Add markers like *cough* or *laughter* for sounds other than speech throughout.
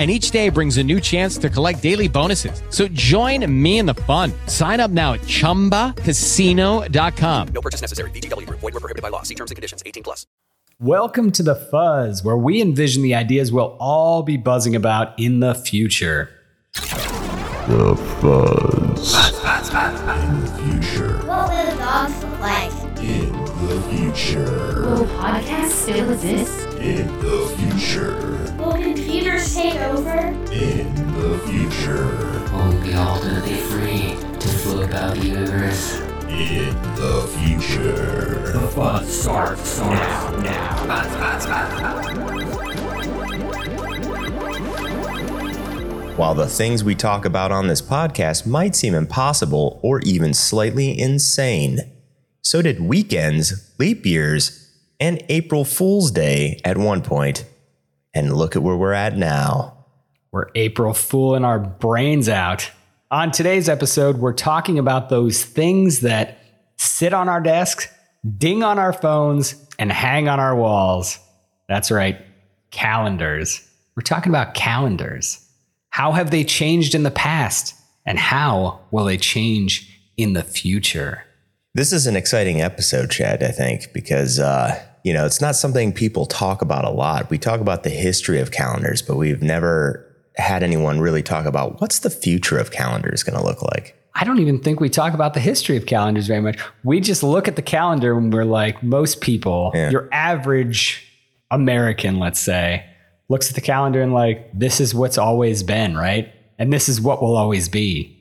and each day brings a new chance to collect daily bonuses. So join me in the fun. Sign up now at ChumbaCasino.com. No purchase necessary. VGW. Void were prohibited by law. See terms and conditions. 18 plus. Welcome to The Fuzz, where we envision the ideas we'll all be buzzing about in the future. The fuzz. In the future. What will the dogs look like? In the future. Will podcasts still exist? In the future. Will computers take over? In the future. Will we be ultimately free to float about the universe? In the future. The fun starts now, now. Buzz, buzz, buzz. While the things we talk about on this podcast might seem impossible or even slightly insane, so did weekends, leap years, and April Fool's Day at one. And look at where we're at now. We're April fooling our brains out. On today's episode, we're talking about those things that sit on our desks, ding on our phones, and hang on our walls. That's right, calendars. We're talking about calendars. How have they changed in the past? And how will they change in the future? This is an exciting episode, Chad, I think, because, uh, you know, it's not something people talk about a lot. We talk about the history of calendars, but we've never had anyone really talk about what's the future of calendars going to look like. I don't even think we talk about the history of calendars very much. We just look at the calendar and we're like, most people, Yeah. your average American, let's say, looks at the calendar and like, this is what's always been, right? And this is what will always be.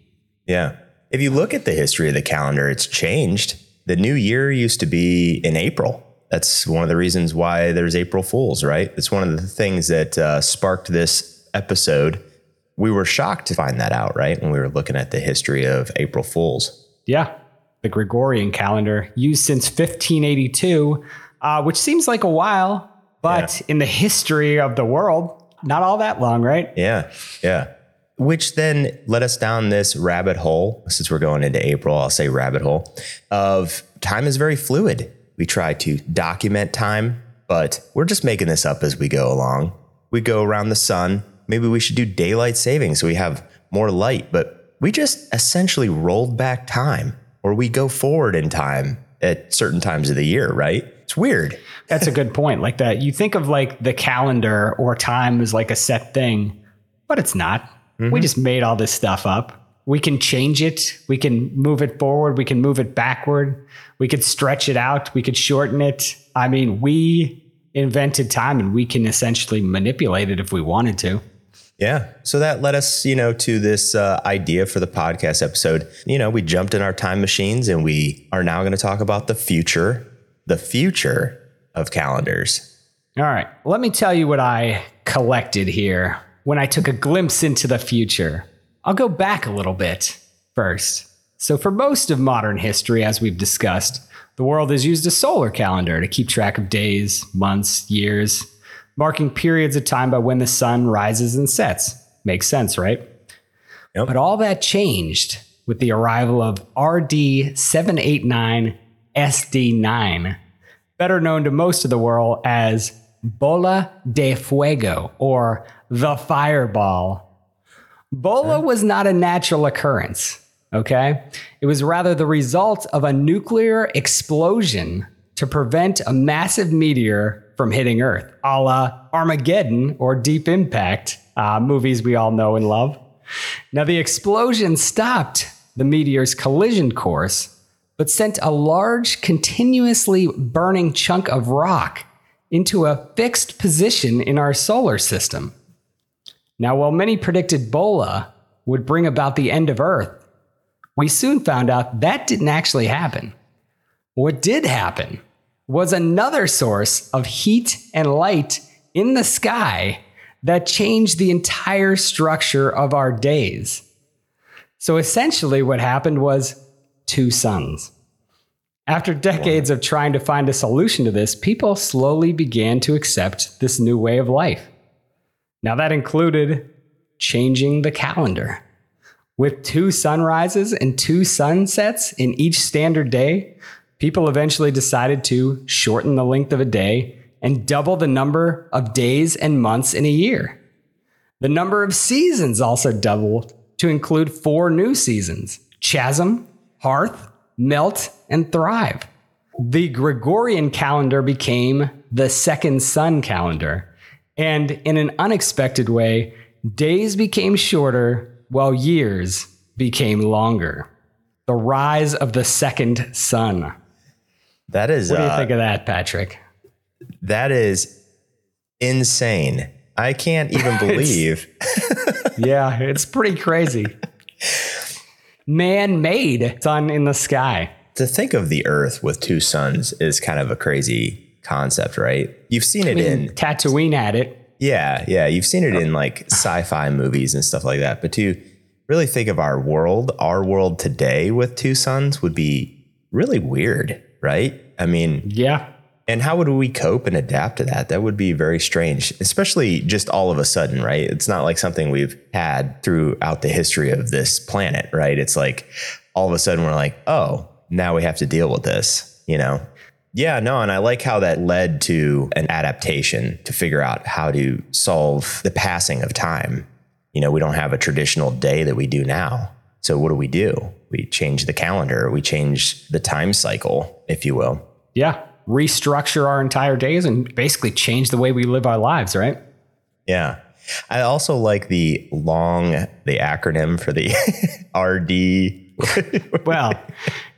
Yeah. If you look at the history of the calendar, it's changed. The new year used to be in April. That's one of the reasons why there's April Fools, right? It's one of the things that uh, sparked this episode. We were shocked to find that out, right? When we were looking at the history of April Fools. Yeah. The Gregorian calendar used since 1582, uh, which seems like a while, but in the history of the world, not all that long, right? Yeah. Yeah. Which then led us down this rabbit hole. Since we're going into April, I'll say rabbit hole of time is very fluid. We try to document time, but we're just making this up as we go along. We go around the sun. Maybe we should do daylight saving so we have more light, but we just essentially rolled back time or we go forward in time at certain times of the year, right? It's weird. *laughs* That's a good point. Like that, you think of like the calendar or time as like a set thing, but it's not. We mm-hmm. just made all this stuff up. We can change it. We can move it forward. We can move it backward. We could stretch it out. We could shorten it. I mean, we invented time and we can essentially manipulate it if we wanted to. Yeah. So that led us, you know, to this uh, idea for the podcast episode. You know, we jumped in our time machines and we are now going to talk about the future, the future of calendars. All right. Let me tell you what I collected here when I took a glimpse into the future. I'll go back a little bit first. So, for most of modern history, as we've discussed, the world has used a solar calendar to keep track of days, months, years, marking periods of time by when the sun rises and sets. Makes sense, right? Yep. But all that changed with the arrival of RD 789 SD9, better known to most of the world as Bola de Fuego or the fireball. Bola was not a natural occurrence, okay? It was rather the result of a nuclear explosion to prevent a massive meteor from hitting Earth, a la Armageddon or Deep Impact, uh, movies we all know and love. Now, the explosion stopped the meteor's collision course, but sent a large, continuously burning chunk of rock into a fixed position in our solar system. Now, while many predicted Bola would bring about the end of Earth, we soon found out that didn't actually happen. What did happen was another source of heat and light in the sky that changed the entire structure of our days. So essentially, what happened was two suns. After decades of trying to find a solution to this, people slowly began to accept this new way of life. Now, that included changing the calendar. With two sunrises and two sunsets in each standard day, people eventually decided to shorten the length of a day and double the number of days and months in a year. The number of seasons also doubled to include four new seasons Chasm, Hearth, Melt, and Thrive. The Gregorian calendar became the second sun calendar. And in an unexpected way, days became shorter while years became longer. The rise of the second sun. That is. What do you uh, think of that, Patrick? That is insane. I can't even *laughs* *laughs* believe. yeah, it's pretty crazy. Man made sun in the sky. to think of the Earth with two suns is kind of a crazy concept, right? You've seen it I mean, in Tatooine at it. Yeah, yeah. You've seen it oh. in like sci-fi movies and stuff like that. But to really think of our world, our world today with two suns would be really weird, right? I mean, yeah. And how would we cope and adapt to that? That would be very strange, especially just all of a sudden, right? It's not like something we've had throughout the history of this planet, right? It's like all of a sudden we're like, oh, now we have to deal with this, you know? Yeah, no, and I like how that led to an adaptation to figure out how to solve the passing of time. You know, we don't have a traditional day that we do now. So what do we do? We change the calendar, we change the time cycle, if you will. Yeah. Restructure our entire days and basically change the way we live our lives, right? Yeah. I also like the long the acronym for the *laughs* RD. *laughs* well,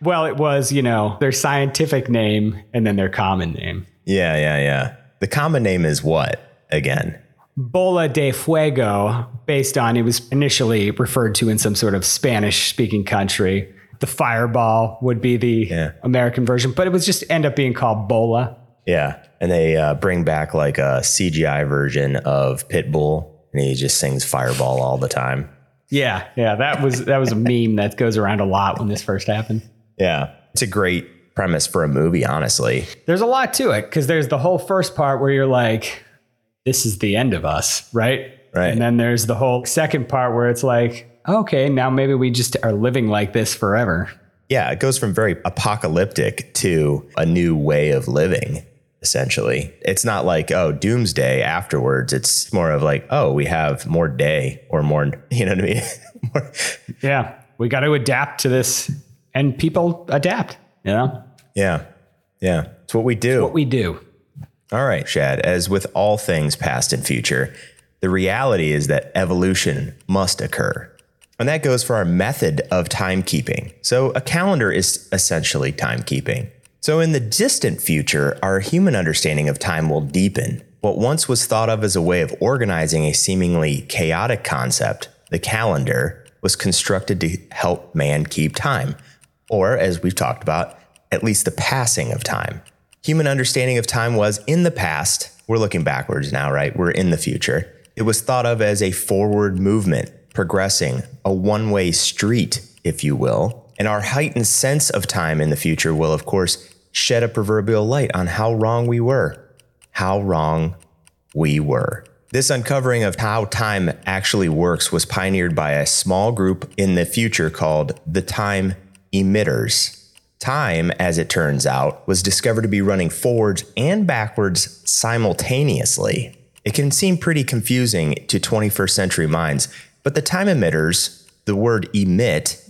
well, it was, you know, their scientific name and then their common name. Yeah, yeah, yeah. The common name is what again? Bola de Fuego, based on it was initially referred to in some sort of Spanish speaking country. The fireball would be the Yeah. American version, but it was just end up being called Bola. Yeah. And they uh, bring back like a CGI version of Pitbull and he just sings Fireball all the time. Yeah, yeah, that was that was a meme that goes around a lot when this first happened. Yeah. It's a great premise for a movie, honestly. There's a lot to it because there's the whole first part where you're like, this is the end of us, right? Right. And then there's the whole second part where it's like, okay, now maybe we just are living like this forever. Yeah, it goes from very apocalyptic to a new way of living, essentially. It's not like, oh, doomsday afterwards. It's more of like, oh, we have more day or more, *laughs* you know what I mean? *laughs* more, Yeah. We got to adapt to this and people adapt, you know? yeah. Yeah. It's what we do. What we do. All right, Shad, as with all things past and future, the reality is that evolution must occur. And that goes for our method of timekeeping. So, a calendar is essentially timekeeping. So, in the distant future, our human understanding of time will deepen. What once was thought of as a way of organizing a seemingly chaotic concept, the calendar, was constructed to help man keep time. Or, as we've talked about, at least the passing of time. Human understanding of time was in the past. We're looking backwards now, right? We're in the future. It was thought of as a forward movement, progressing, a one way street, if you will. And our heightened sense of time in the future will, of course, shed a proverbial light on how wrong we were. How wrong we were. This uncovering of how time actually works was pioneered by a small group in the future called the Time Emitters. Time, as it turns out, was discovered to be running forwards and backwards simultaneously. It can seem pretty confusing to 21st century minds, but the time emitters, the word emit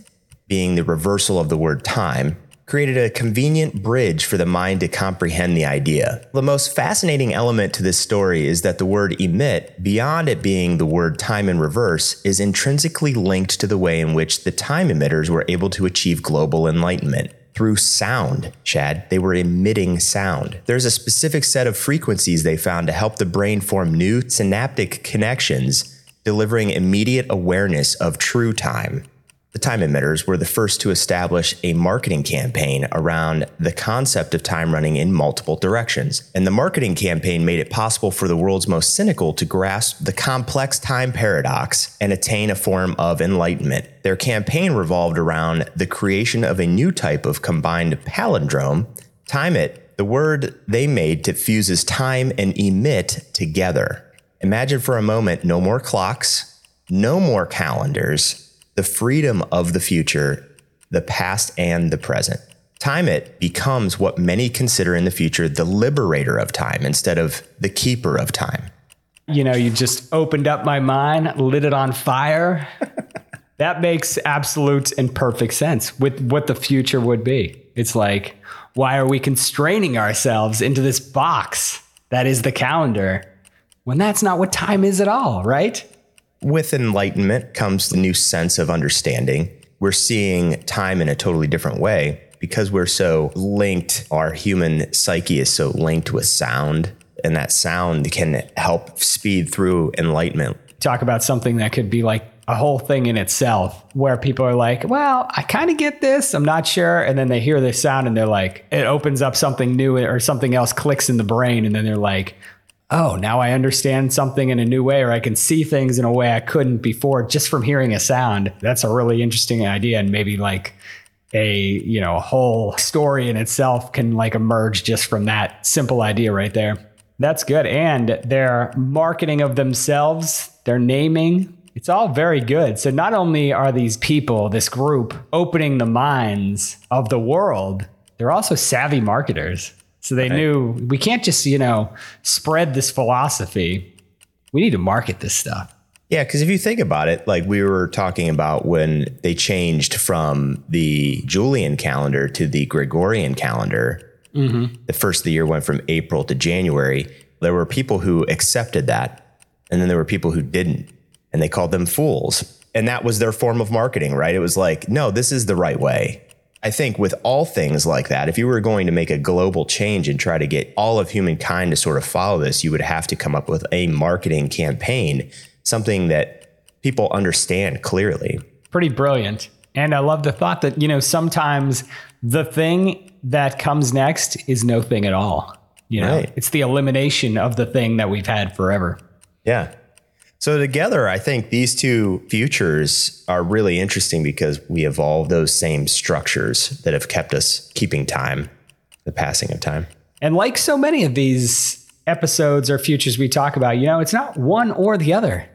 being the reversal of the word time, created a convenient bridge for the mind to comprehend the idea. The most fascinating element to this story is that the word emit, beyond it being the word time in reverse, is intrinsically linked to the way in which the time emitters were able to achieve global enlightenment. through sound, Chad. They were emitting sound. There's a specific set of frequencies they found to help the brain form new synaptic connections, delivering immediate awareness of true time. The time emitters were the first to establish a marketing campaign around the concept of time running in multiple directions. And the marketing campaign made it possible for the world's most cynical to grasp the complex time paradox and attain a form of enlightenment. Their campaign revolved around the creation of a new type of combined palindrome. Time it, the word they made that fuses time and emit together. Imagine for a moment no more clocks, no more calendars the freedom of the future, the past and the present. Time it becomes what many consider in the future the liberator of time instead of the keeper of time. You know, you just opened up my mind, lit it on fire. *laughs* that makes absolute and perfect sense with what the future would be. It's like, why are we constraining ourselves into this box that is the calendar when that's not what time is at all, right? With enlightenment comes the new sense of understanding. We're seeing time in a totally different way because we're so linked. Our human psyche is so linked with sound, and that sound can help speed through enlightenment. Talk about something that could be like a whole thing in itself where people are like, well, I kind of get this. I'm not sure. And then they hear this sound and they're like, it opens up something new or something else clicks in the brain. And then they're like, oh, now I understand something in a new way, or I can see things in a way I couldn't before just from hearing a sound. That's a really interesting idea. And maybe like a, you know, a whole story in itself can like emerge just from that simple idea right there. That's good. And their marketing of themselves, their naming, it's all very good. So not only are these people, this group, opening the minds of the world, they're also savvy marketers. So they right. knew we can't just, you know, spread this philosophy. We need to market this stuff. Yeah, because if you think about it, like we were talking about when they changed from the Julian calendar to the Gregorian calendar, mm-hmm. the first of the year went from April to January. There were people who accepted that, and then there were people who didn't, and they called them fools. And that was their form of marketing, right? It was like, no, this is the right way. I think with all things like that, if you were going to make a global change and try to get all of humankind to sort of follow this, you would have to come up with a marketing campaign, something that people understand clearly. Pretty brilliant. And I love the thought that, you know, sometimes the thing that comes next is no thing at all. You know, right. it's the elimination of the thing that we've had forever. Yeah. So together, I think these two futures are really interesting because we evolve those same structures that have kept us keeping time, the passing of time. And like so many of these episodes or futures we talk about, you know, it's not one or the other.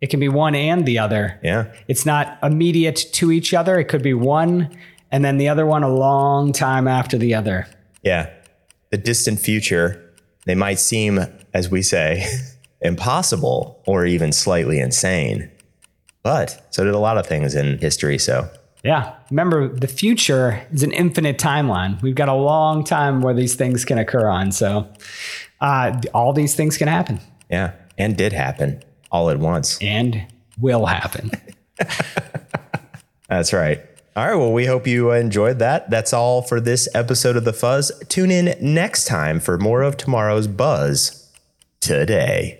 It can be one and the other. Yeah. It's not immediate to each other. It could be one and then the other one a long time after the other. Yeah. The distant future, they might seem, as we say, *laughs* impossible or even slightly insane. But so did a lot of things in history. So, yeah. Remember, the future is an infinite timeline. We've got a long time where these things can occur on. So, uh, all these things can happen. Yeah. And did happen all at once. And will happen. *laughs* *laughs* That's right. All right. Well, we hope you enjoyed that. That's all for this episode of The Fuzz. Tune in next time for more of tomorrow's buzz today